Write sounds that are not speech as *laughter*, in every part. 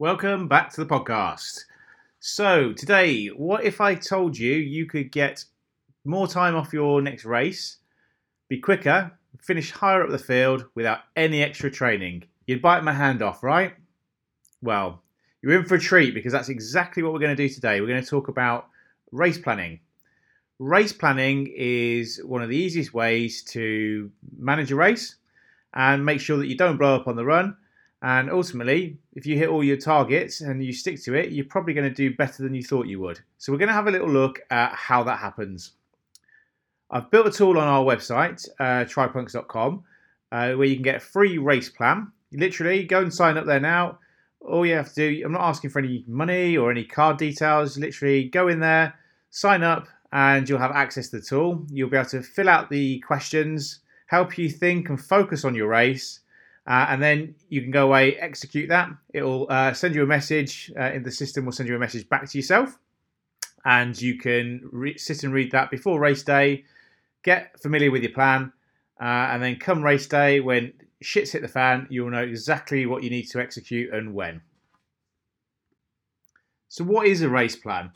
Welcome back to the podcast. So, today, what if I told you you could get more time off your next race, be quicker, finish higher up the field without any extra training? You'd bite my hand off, right? Well, you're in for a treat because that's exactly what we're going to do today. We're going to talk about race planning. Race planning is one of the easiest ways to manage a race and make sure that you don't blow up on the run. And ultimately, if you hit all your targets and you stick to it, you're probably going to do better than you thought you would. So, we're going to have a little look at how that happens. I've built a tool on our website, uh, tripunks.com, uh, where you can get a free race plan. Literally, go and sign up there now. All you have to do, I'm not asking for any money or any card details. Literally, go in there, sign up, and you'll have access to the tool. You'll be able to fill out the questions, help you think and focus on your race. Uh, and then you can go away, execute that. It'll uh, send you a message uh, in the system, will send you a message back to yourself. And you can re- sit and read that before race day, get familiar with your plan. Uh, and then come race day, when shit's hit the fan, you'll know exactly what you need to execute and when. So, what is a race plan?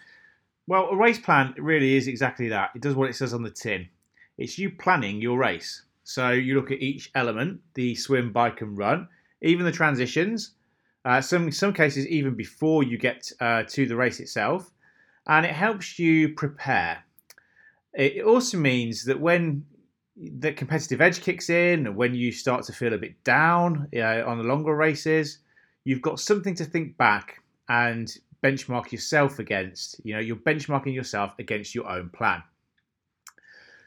Well, a race plan really is exactly that. It does what it says on the tin. It's you planning your race. So you look at each element: the swim, bike, and run, even the transitions. Uh, some some cases even before you get uh, to the race itself, and it helps you prepare. It also means that when the competitive edge kicks in, when you start to feel a bit down uh, on the longer races, you've got something to think back and benchmark yourself against. You know, you're benchmarking yourself against your own plan.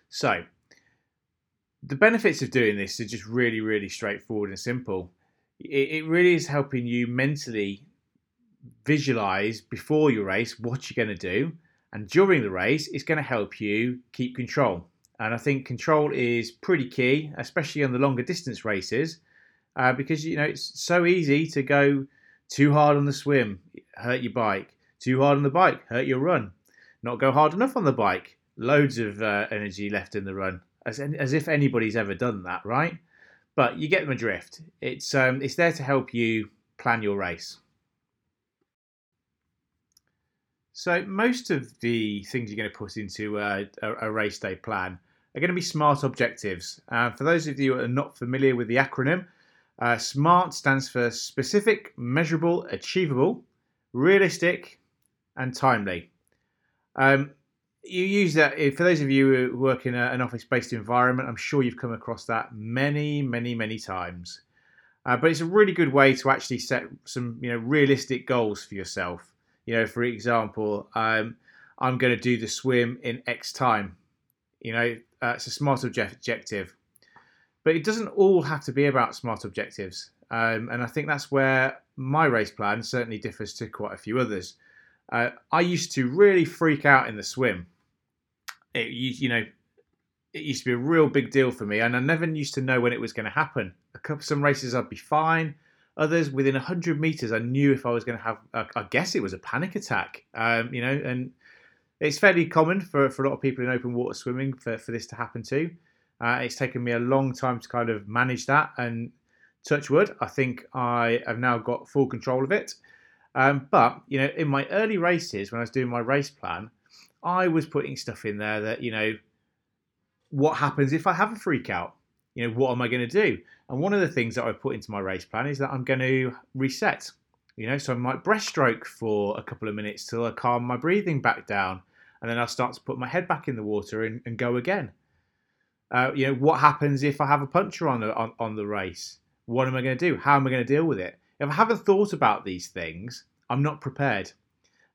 So, the benefits of doing this are just really, really straightforward and simple. It, it really is helping you mentally visualize before your race what you're going to do, and during the race, it's going to help you keep control. And I think control is pretty key, especially on the longer distance races, uh, because you know it's so easy to go too hard on the swim, hurt your bike. Too hard on the bike, hurt your run. Not go hard enough on the bike, loads of uh, energy left in the run. As, as if anybody's ever done that, right? But you get them adrift. It's um, it's there to help you plan your race. So most of the things you're going to put into a, a, a race day plan are going to be SMART objectives. Uh, for those of you who are not familiar with the acronym, uh, SMART stands for specific, measurable, achievable, realistic, and timely. Um, you use that for those of you who work in a, an office-based environment. I'm sure you've come across that many, many, many times. Uh, but it's a really good way to actually set some, you know, realistic goals for yourself. You know, for example, um, I'm going to do the swim in X time. You know, uh, it's a smart objective, but it doesn't all have to be about smart objectives. Um, and I think that's where my race plan certainly differs to quite a few others. Uh, I used to really freak out in the swim. It, you, you, know, it used to be a real big deal for me, and I never used to know when it was going to happen. A couple, some races I'd be fine. Others within hundred meters, I knew if I was going to have. I guess it was a panic attack. Um, you know, and it's fairly common for, for a lot of people in open water swimming for, for this to happen too. Uh, it's taken me a long time to kind of manage that, and touch wood, I think I have now got full control of it. Um, but you know, in my early races, when I was doing my race plan, I was putting stuff in there that you know, what happens if I have a freak out? You know, what am I going to do? And one of the things that I put into my race plan is that I'm going to reset. You know, so I might breaststroke for a couple of minutes till I calm my breathing back down, and then I'll start to put my head back in the water and, and go again. Uh, you know, what happens if I have a puncture on the on, on the race? What am I going to do? How am I going to deal with it? If I haven't thought about these things, I'm not prepared.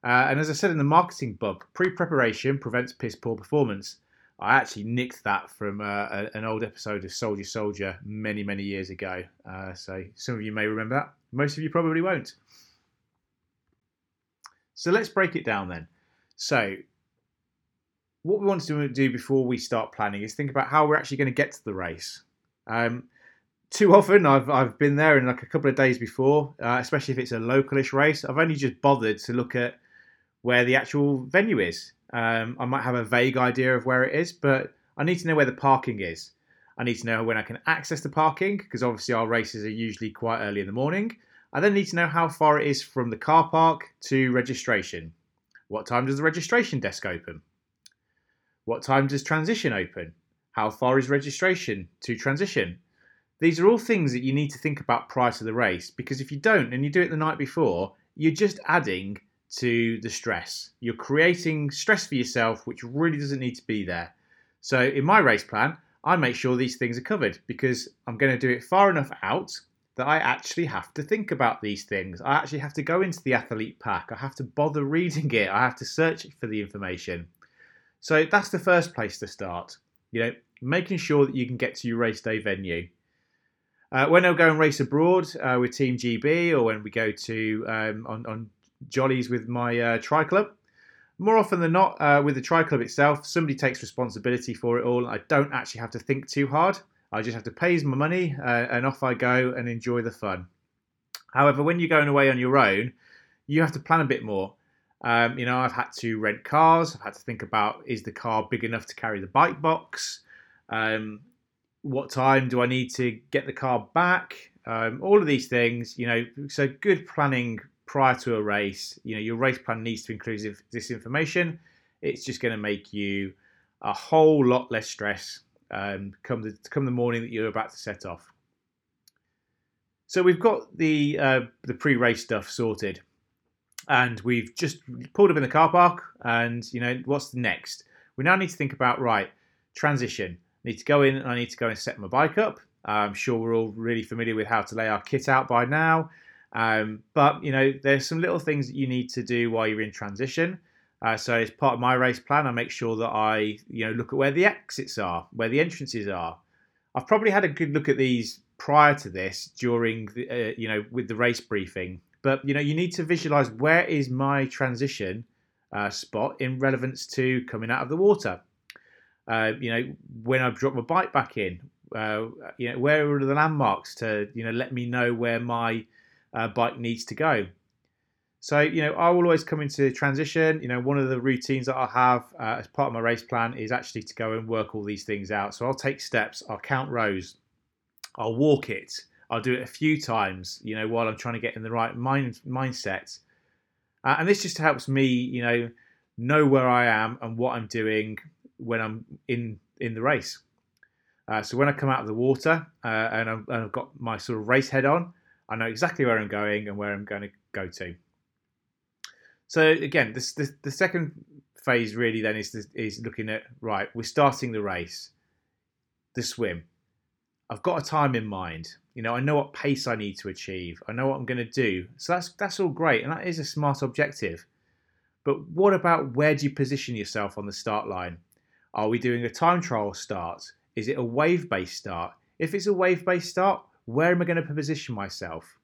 Uh, and as I said in the marketing book, pre preparation prevents piss poor performance. I actually nicked that from uh, an old episode of Soldier Soldier many, many years ago. Uh, so some of you may remember that. Most of you probably won't. So let's break it down then. So, what we want to do before we start planning is think about how we're actually going to get to the race. Um, too often I've I've been there in like a couple of days before, uh, especially if it's a localish race. I've only just bothered to look at where the actual venue is. Um, I might have a vague idea of where it is, but I need to know where the parking is. I need to know when I can access the parking because obviously our races are usually quite early in the morning, I then need to know how far it is from the car park to registration. What time does the registration desk open? What time does transition open? How far is registration to transition? These are all things that you need to think about prior to the race because if you don't and you do it the night before, you're just adding to the stress. You're creating stress for yourself, which really doesn't need to be there. So, in my race plan, I make sure these things are covered because I'm going to do it far enough out that I actually have to think about these things. I actually have to go into the athlete pack. I have to bother *laughs* reading it. I have to search for the information. So that's the first place to start. You know, making sure that you can get to your race day venue. Uh, when I go and race abroad uh, with Team GB or when we go to um, on, on jollies with my uh, tri club. More often than not, uh, with the tri club itself, somebody takes responsibility for it all. I don't actually have to think too hard. I just have to pay my money uh, and off I go and enjoy the fun. However, when you're going away on your own, you have to plan a bit more. Um, you know, I've had to rent cars. I've had to think about is the car big enough to carry the bike box? Um, what time do I need to get the car back? Um, all of these things, you know, so good planning prior to a race. You know, your race plan needs to include this information. It's just going to make you a whole lot less stress um, come the come the morning that you're about to set off. So we've got the uh, the pre-race stuff sorted, and we've just pulled up in the car park. And you know what's next? We now need to think about right transition. Need to go in and I need to go and set my bike up. I'm sure we're all really familiar with how to lay our kit out by now. Um, but you know, there's some little things that you need to do while you're in transition. Uh, so as part of my race plan, I make sure that I, you know, look at where the exits are, where the entrances are. I've probably had a good look at these prior to this, during the, uh, you know, with the race briefing. But you know, you need to visualize where is my transition uh, spot in relevance to coming out of the water. Uh, you know, when I drop my bike back in, uh, you know, where are the landmarks to, you know, let me know where my uh, bike needs to go. So, you know, I will always come into transition. You know, one of the routines that I have uh, as part of my race plan is actually to go and work all these things out. So I'll take steps, I'll count rows, I'll walk it, I'll do it a few times, you know, while I'm trying to get in the right mind mindset. Uh, and this just helps me, you know, know where I am and what I'm doing when I'm in in the race. Uh, so when I come out of the water uh, and, I've, and I've got my sort of race head on, I know exactly where I'm going and where I'm going to go to. So again, this, this the second phase really then is is looking at right. We're starting the race, the swim. I've got a time in mind. You know, I know what pace I need to achieve. I know what I'm going to do. So that's that's all great, and that is a smart objective. But what about where do you position yourself on the start line? Are we doing a time trial start? Is it a wave based start? If it's a wave based start, where am I going to position myself?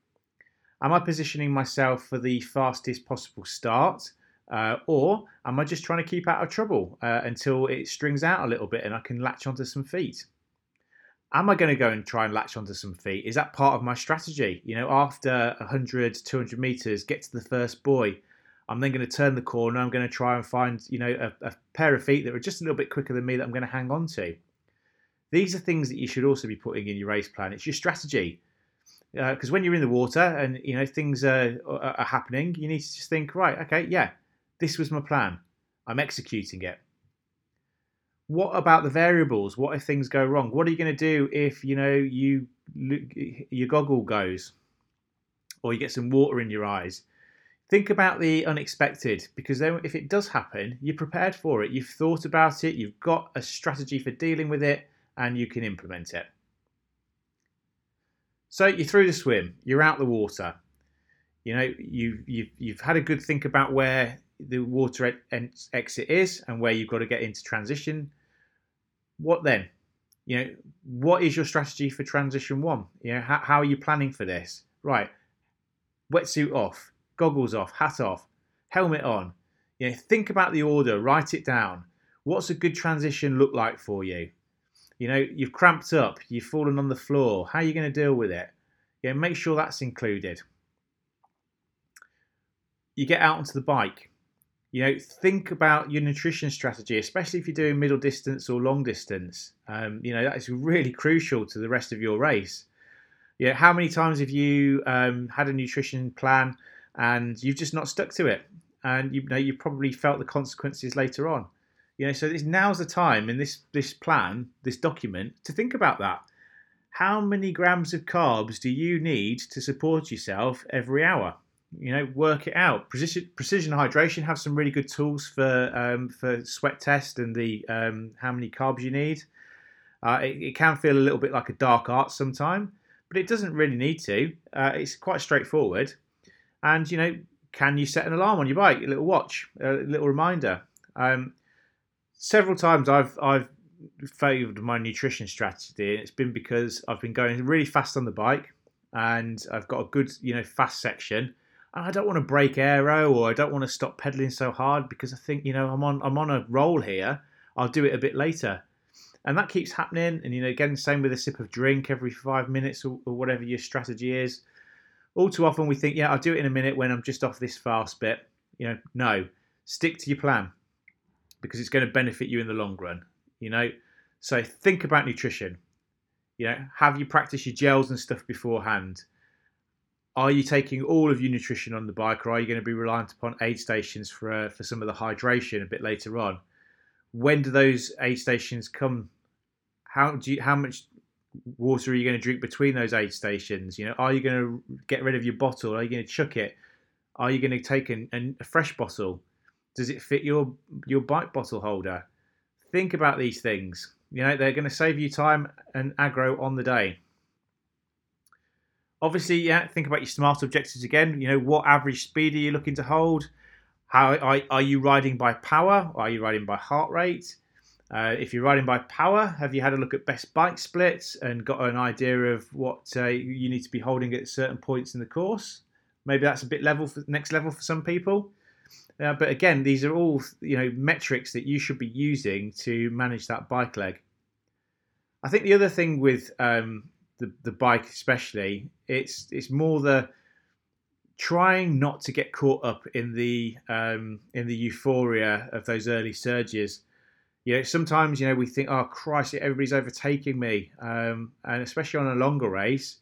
Am I positioning myself for the fastest possible start? Uh, or am I just trying to keep out of trouble uh, until it strings out a little bit and I can latch onto some feet? Am I going to go and try and latch onto some feet? Is that part of my strategy? You know, after 100, 200 meters, get to the first buoy. I'm then going to turn the corner. I'm going to try and find, you know, a, a pair of feet that are just a little bit quicker than me that I'm going to hang on to. These are things that you should also be putting in your race plan. It's your strategy. Because uh, when you're in the water and you know things are, are, are happening, you need to just think, right, okay, yeah, this was my plan. I'm executing it. What about the variables? What if things go wrong? What are you going to do if you know you your goggle goes, or you get some water in your eyes? Think about the unexpected because then if it does happen, you're prepared for it. You've thought about it. You've got a strategy for dealing with it and you can implement it. So you're through the swim, you're out the water. You know, you've, you've, you've had a good think about where the water exit is and where you've got to get into transition. What then? You know, what is your strategy for transition one? You know, how, how are you planning for this? Right, wetsuit off, goggles off, hat off, helmet on. You know, think about the order, write it down. What's a good transition look like for you? You know, you've cramped up, you've fallen on the floor. How are you going to deal with it? Yeah, make sure that's included. You get out onto the bike. You know, think about your nutrition strategy, especially if you're doing middle distance or long distance. Um, you know, that is really crucial to the rest of your race. Yeah, how many times have you um, had a nutrition plan and you've just not stuck to it, and you know you probably felt the consequences later on. You know, so this, now's the time in this this plan, this document, to think about that. How many grams of carbs do you need to support yourself every hour? You know, work it out. Precision, precision hydration have some really good tools for um, for sweat test and the um, how many carbs you need. Uh, it, it, can feel a little bit like a dark art sometimes, but it doesn't really need to. Uh, it's quite straightforward. And you know, can you set an alarm on your bike, a little watch, a little reminder? Um, several times I've I've failed my nutrition strategy, and it's been because I've been going really fast on the bike, and I've got a good you know fast section, and I don't want to break aero or I don't want to stop pedaling so hard because I think you know I'm on I'm on a roll here. I'll do it a bit later, and that keeps happening. And you know, again, same with a sip of drink every five minutes or, or whatever your strategy is all too often we think, yeah, I'll do it in a minute when I'm just off this fast bit. You know, no, stick to your plan because it's going to benefit you in the long run. You know, so think about nutrition. You know, have you practiced your gels and stuff beforehand? Are you taking all of your nutrition on the bike, or are you going to be reliant upon aid stations for uh, for some of the hydration a bit later on? When do those aid stations come? How do you, how much water are you going to drink between those aid stations? You know, are you going to get rid of your bottle? Are you going to chuck it? Are you going to take an, an, a fresh bottle? Does it fit your your bike bottle holder? Think about these things. You know, they're going to save you time and aggro on the day. Obviously, yeah, think about your smart objectives again. You know, what average speed are you looking to hold? How are, are you riding by power? Or Are you riding by heart rate? Uh, if you're riding by power, have you had a look at best bike splits and got an idea of what uh, you need to be holding at certain points in the course? Maybe that's a bit level for next level for some people. Uh, but again, these are all you know metrics that you should be using to manage that bike leg. I think the other thing with um, the the bike, especially, it's it's more the trying not to get caught up in the um, in the euphoria of those early surges you know, sometimes you know we think, oh Christ, everybody's overtaking me, um, and especially on a longer race,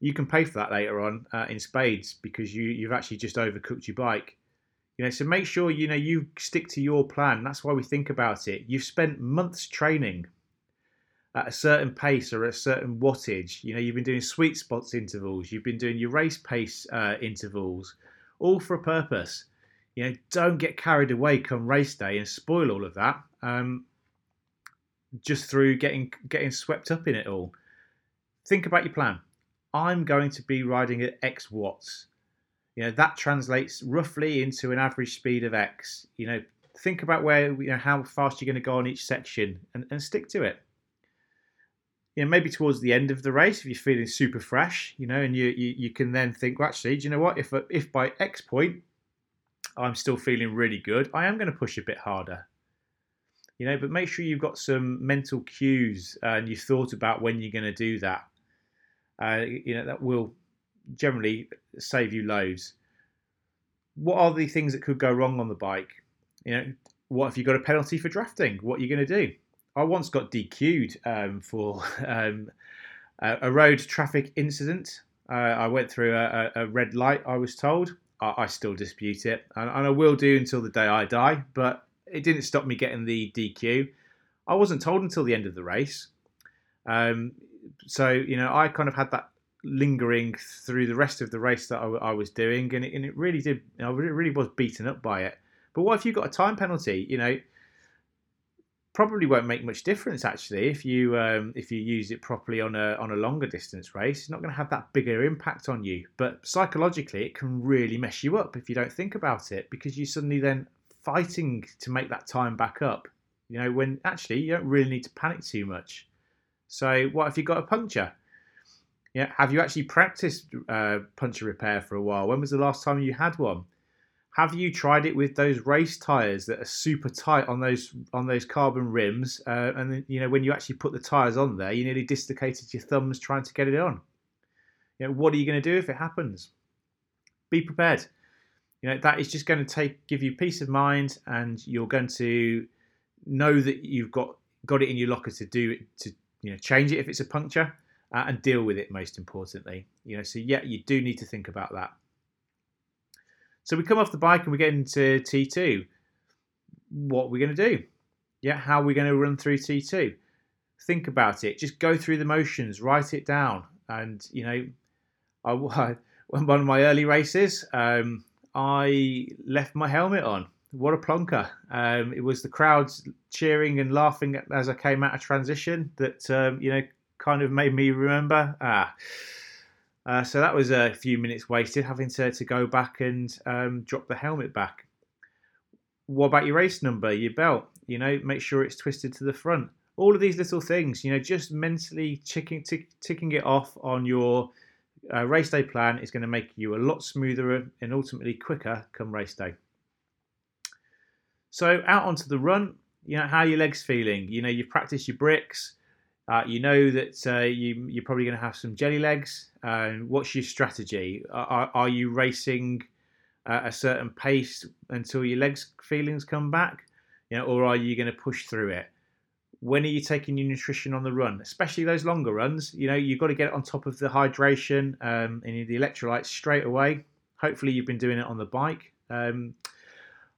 you can pay for that later on uh, in spades because you you've actually just overcooked your bike. You know, so make sure you know you stick to your plan. That's why we think about it. You've spent months training at a certain pace or a certain wattage. You know, you've been doing sweet spots intervals. You've been doing your race pace uh, intervals, all for a purpose. You know, don't get carried away come race day and spoil all of that um, just through getting getting swept up in it all. Think about your plan. I'm going to be riding at X watts. You know that translates roughly into an average speed of X. You know, think about where you know how fast you're going to go on each section and, and stick to it. You know, maybe towards the end of the race, if you're feeling super fresh, you know, and you you, you can then think, well, actually, do you know what? If if by X point I'm still feeling really good, I am going to push a bit harder. You know but make sure you've got some mental cues uh, and you've thought about when you're going to do that. Uh, you know that will generally save you loads. What are the things that could go wrong on the bike? You know what if you got a penalty for drafting? What are you going to do? I once got dq'd um, for *laughs* um, a road traffic incident. Uh, i went through a, a, red light i was told I, I still dispute it and, and i will do until the day i die but it didn't stop me getting the DQ. I wasn't told until the end of the race. Um, so, you know, I kind of had that lingering through the rest of the race that I, I was doing, and it, and it really did, it really was beaten up by it. But what if you got a time penalty? You know, probably won't make much difference actually if you um, if you use it properly on a on a longer distance race. It's not going to have that bigger impact on you, but psychologically, it can really mess you up if you don't think about it because you suddenly then fighting to make that time back up. You know, when actually you don't really need to panic too much. So, what if you got a puncture? Yeah, have you actually practiced uh, puncture repair for a while? When was the last time you had one? Have you tried it with those race tires that are super tight on those on those carbon rims? Uh, and you know, when you actually put the tires on there, you nearly dislocated your thumbs trying to get it on. You know, what are you going to do if it happens? Be prepared you know that is just going to take give you peace of mind and you're going to know that you've got got it in your locker to do it to you know change it if it's a puncture uh, and deal with it. Most importantly, you know, so yeah, you do need to think about that. So we come off the bike and we get into T2. What are we going to do? Yeah, how are we going to run through T2? Think about it. Just go through the motions, write it down. And, you know, *laughs* I, one of my early races, um, I left my helmet on. What a plonker. Um, it was the crowds cheering and laughing as I came out of transition that, um, you know, kind of made me remember. Ah, uh, so that was a few minutes wasted having to, to go back and um, drop the helmet back. What about your race number, your belt? You know, make sure it's twisted to the front. All of these little things, you know, just mentally ticking, tick, ticking it off on your uh, race day plan is going to make you a lot smoother and ultimately quicker come race day. So out onto the run, you know, how are your legs feeling? You know, you've practiced your bricks, uh, you know that uh, you, you're probably going to have some jelly legs. Uh, what's your strategy? Are, are you racing a certain pace until your legs feelings come back, you know, or are you going to push through it? When are you taking your nutrition on the run, especially those longer runs? You know, you've got to get on top of the hydration um, and the electrolytes straight away. Hopefully, you've been doing it on the bike. Um,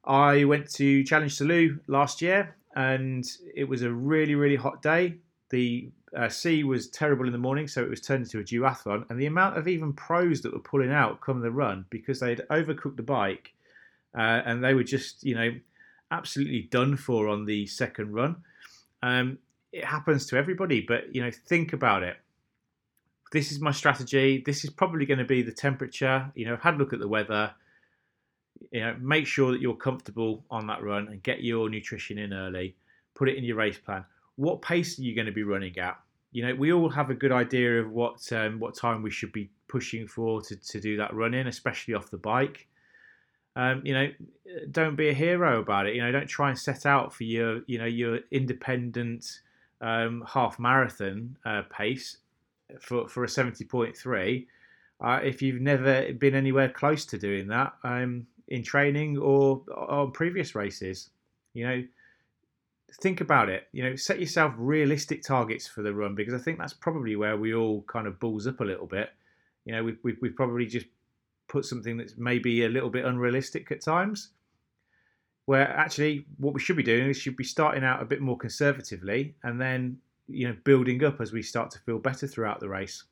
I went to Challenge Salou last year, and it was a really, really hot day the uh, sea was terrible in the morning, so it was turned into a duathlon. And the amount of even pros that were pulling out come the run because they'd overcooked the bike uh, and they were just, you know, absolutely done for on the second run. Um, it happens to everybody, but you know, think about it. This is my strategy. This is probably going to be the temperature. You know, I've had a look at the weather. You know, make sure that you're comfortable on that run and get your nutrition in early. Put it in your race plan what pace are you going to be running at? You know, we all have a good idea of what um, what time we should be pushing for to, to do that run in, especially off the bike. Um, you know, don't be a hero about it. You know, don't try and set out for your you know your independent um, half marathon uh, pace for for a seventy point three. Uh, if you've never been anywhere close to doing that um, in training or on previous races, you know, think about it. You know, set yourself realistic targets for the run because I think that's probably where we all kind of balls up a little bit. You know, we've, we've, we've probably just put something that's maybe a little bit unrealistic at times. Where actually, what we should be doing is should be starting out a bit more conservatively and then you know building up as we start to feel better throughout the race.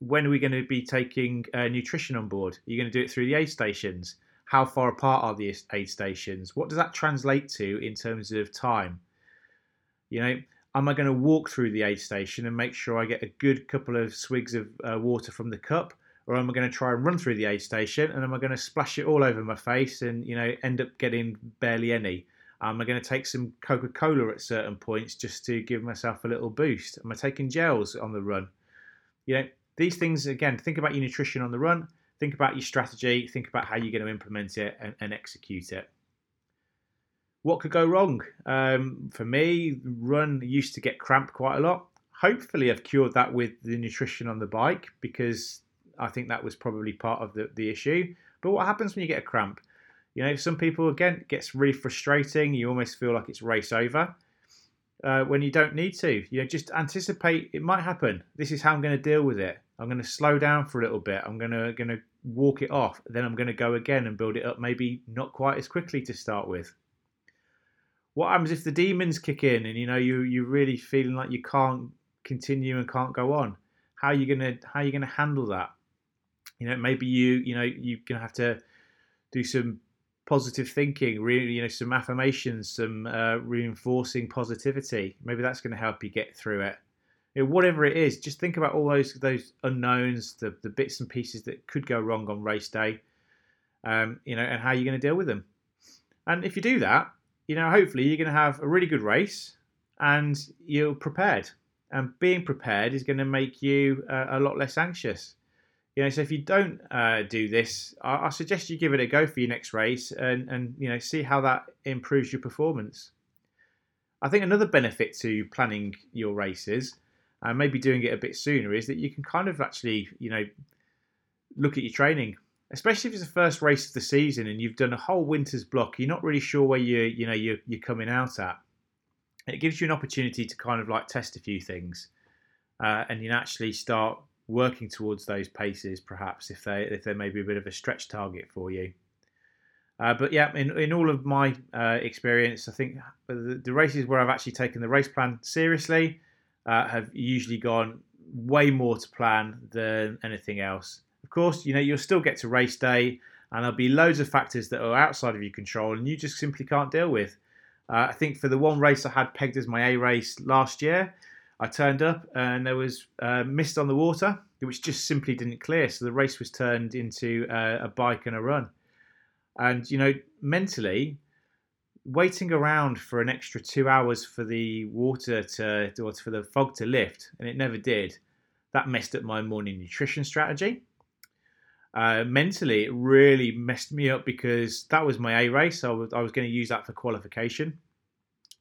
When are we going to be taking uh, nutrition on board? Are you going to do it through the aid stations? How far apart are the aid stations? What does that translate to in terms of time? You know, am I going to walk through the aid station and make sure I get a good couple of swigs of uh, water from the cup? Or am I going to try and run through the aid station and am I going to splash it all over my face and, you know, end up getting barely any? Am I going to take some Coca Cola at certain points just to give myself a little boost? Am I taking gels on the run? You know, these things, again, think about your nutrition on the run think about your strategy, think about how you're going to implement it and, and execute it. What could go wrong? Um, for me, run used to get cramped quite a lot. Hopefully, I've cured that with the nutrition on the bike because I think that was probably part of the, the issue. But what happens when you get a cramp? You know, some people again gets really frustrating. You almost feel like it's race over uh, when you don't need to. You know, just anticipate it might happen. This is how I'm going to deal with it. I'm going to slow down for a little bit. I'm going to going to walk it off. Then I'm going to go again and build it up. Maybe not quite as quickly to start with. What happens if the demons kick in and you know you you're really feeling like you can't continue and can't go on? How are you gonna how are you gonna handle that? You know, maybe you you know you're gonna have to do some positive thinking, really, you know, some affirmations, some uh, reinforcing positivity. Maybe that's going to help you get through it. You know, whatever it is, just think about all those those unknowns, the the bits and pieces that could go wrong on race day, um, you know, and how you're going to deal with them. And if you do that, you know, hopefully you're going to have a really good race, and you're prepared. And being prepared is going to make you uh, a lot less anxious. You know, so if you don't uh, do this, I, I, suggest you give it a go for your next race and, and you know see how that improves your performance. I think another benefit to planning your races and maybe doing it a bit sooner is that you can kind of actually you know look at your training, especially if it's the first race of the season and you've done a whole winter's block. You're not really sure where you you know you're, you're coming out at. It gives you an opportunity to kind of like test a few things uh, and you actually start working towards those paces, perhaps if they if they may be a bit of a stretch target for you. Uh, but yeah, in, in all of my uh, experience, I think the, the, races where I've actually taken the race plan seriously uh, have usually gone way more to plan than anything else. Of course, you know you'll still get to race day, and there'll be loads of factors that are outside of your control, and you just simply can't deal with. Uh, I think for the one race I had pegged as my A race last year, I turned up and there was uh, mist on the water, which just simply didn't clear. So the race was turned into uh, a bike and a run. And, you know, mentally, waiting around for an extra two hours for the water to, or for the fog to lift, and it never did, that messed up my morning nutrition strategy. Uh, mentally, it really messed me up because that was my A race. I was, I was going to use that for qualification,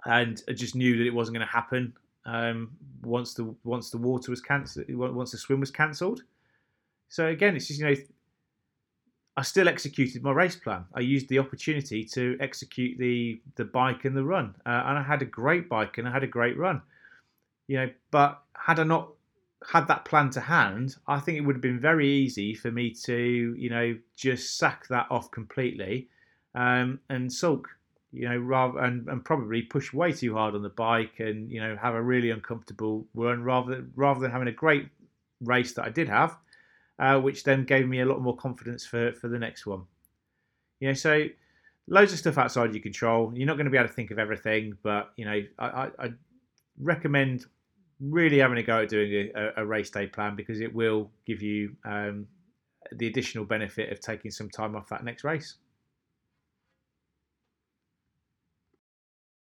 and I just knew that it wasn't going to happen um, once the once the water was cancelled, once the swim was cancelled. So again, it's just you know, I still executed my race plan. I used the opportunity to execute the the bike and the run, uh, and I had a great bike and I had a great run. You know, but had I not had that plan to hand, I think it would have been very easy for me to, you know, just sack that off completely um, and sulk you know, rather and, and probably push way too hard on the bike and you know have a really uncomfortable run rather rather than having a great race that I did have, uh, which then gave me a lot more confidence for for the next one. You know, so loads of stuff outside your control. You're not going to be able to think of everything, but you know, I, I, I recommend really having a go at doing a, a, race day plan because it will give you um, the additional benefit of taking some time off that next race.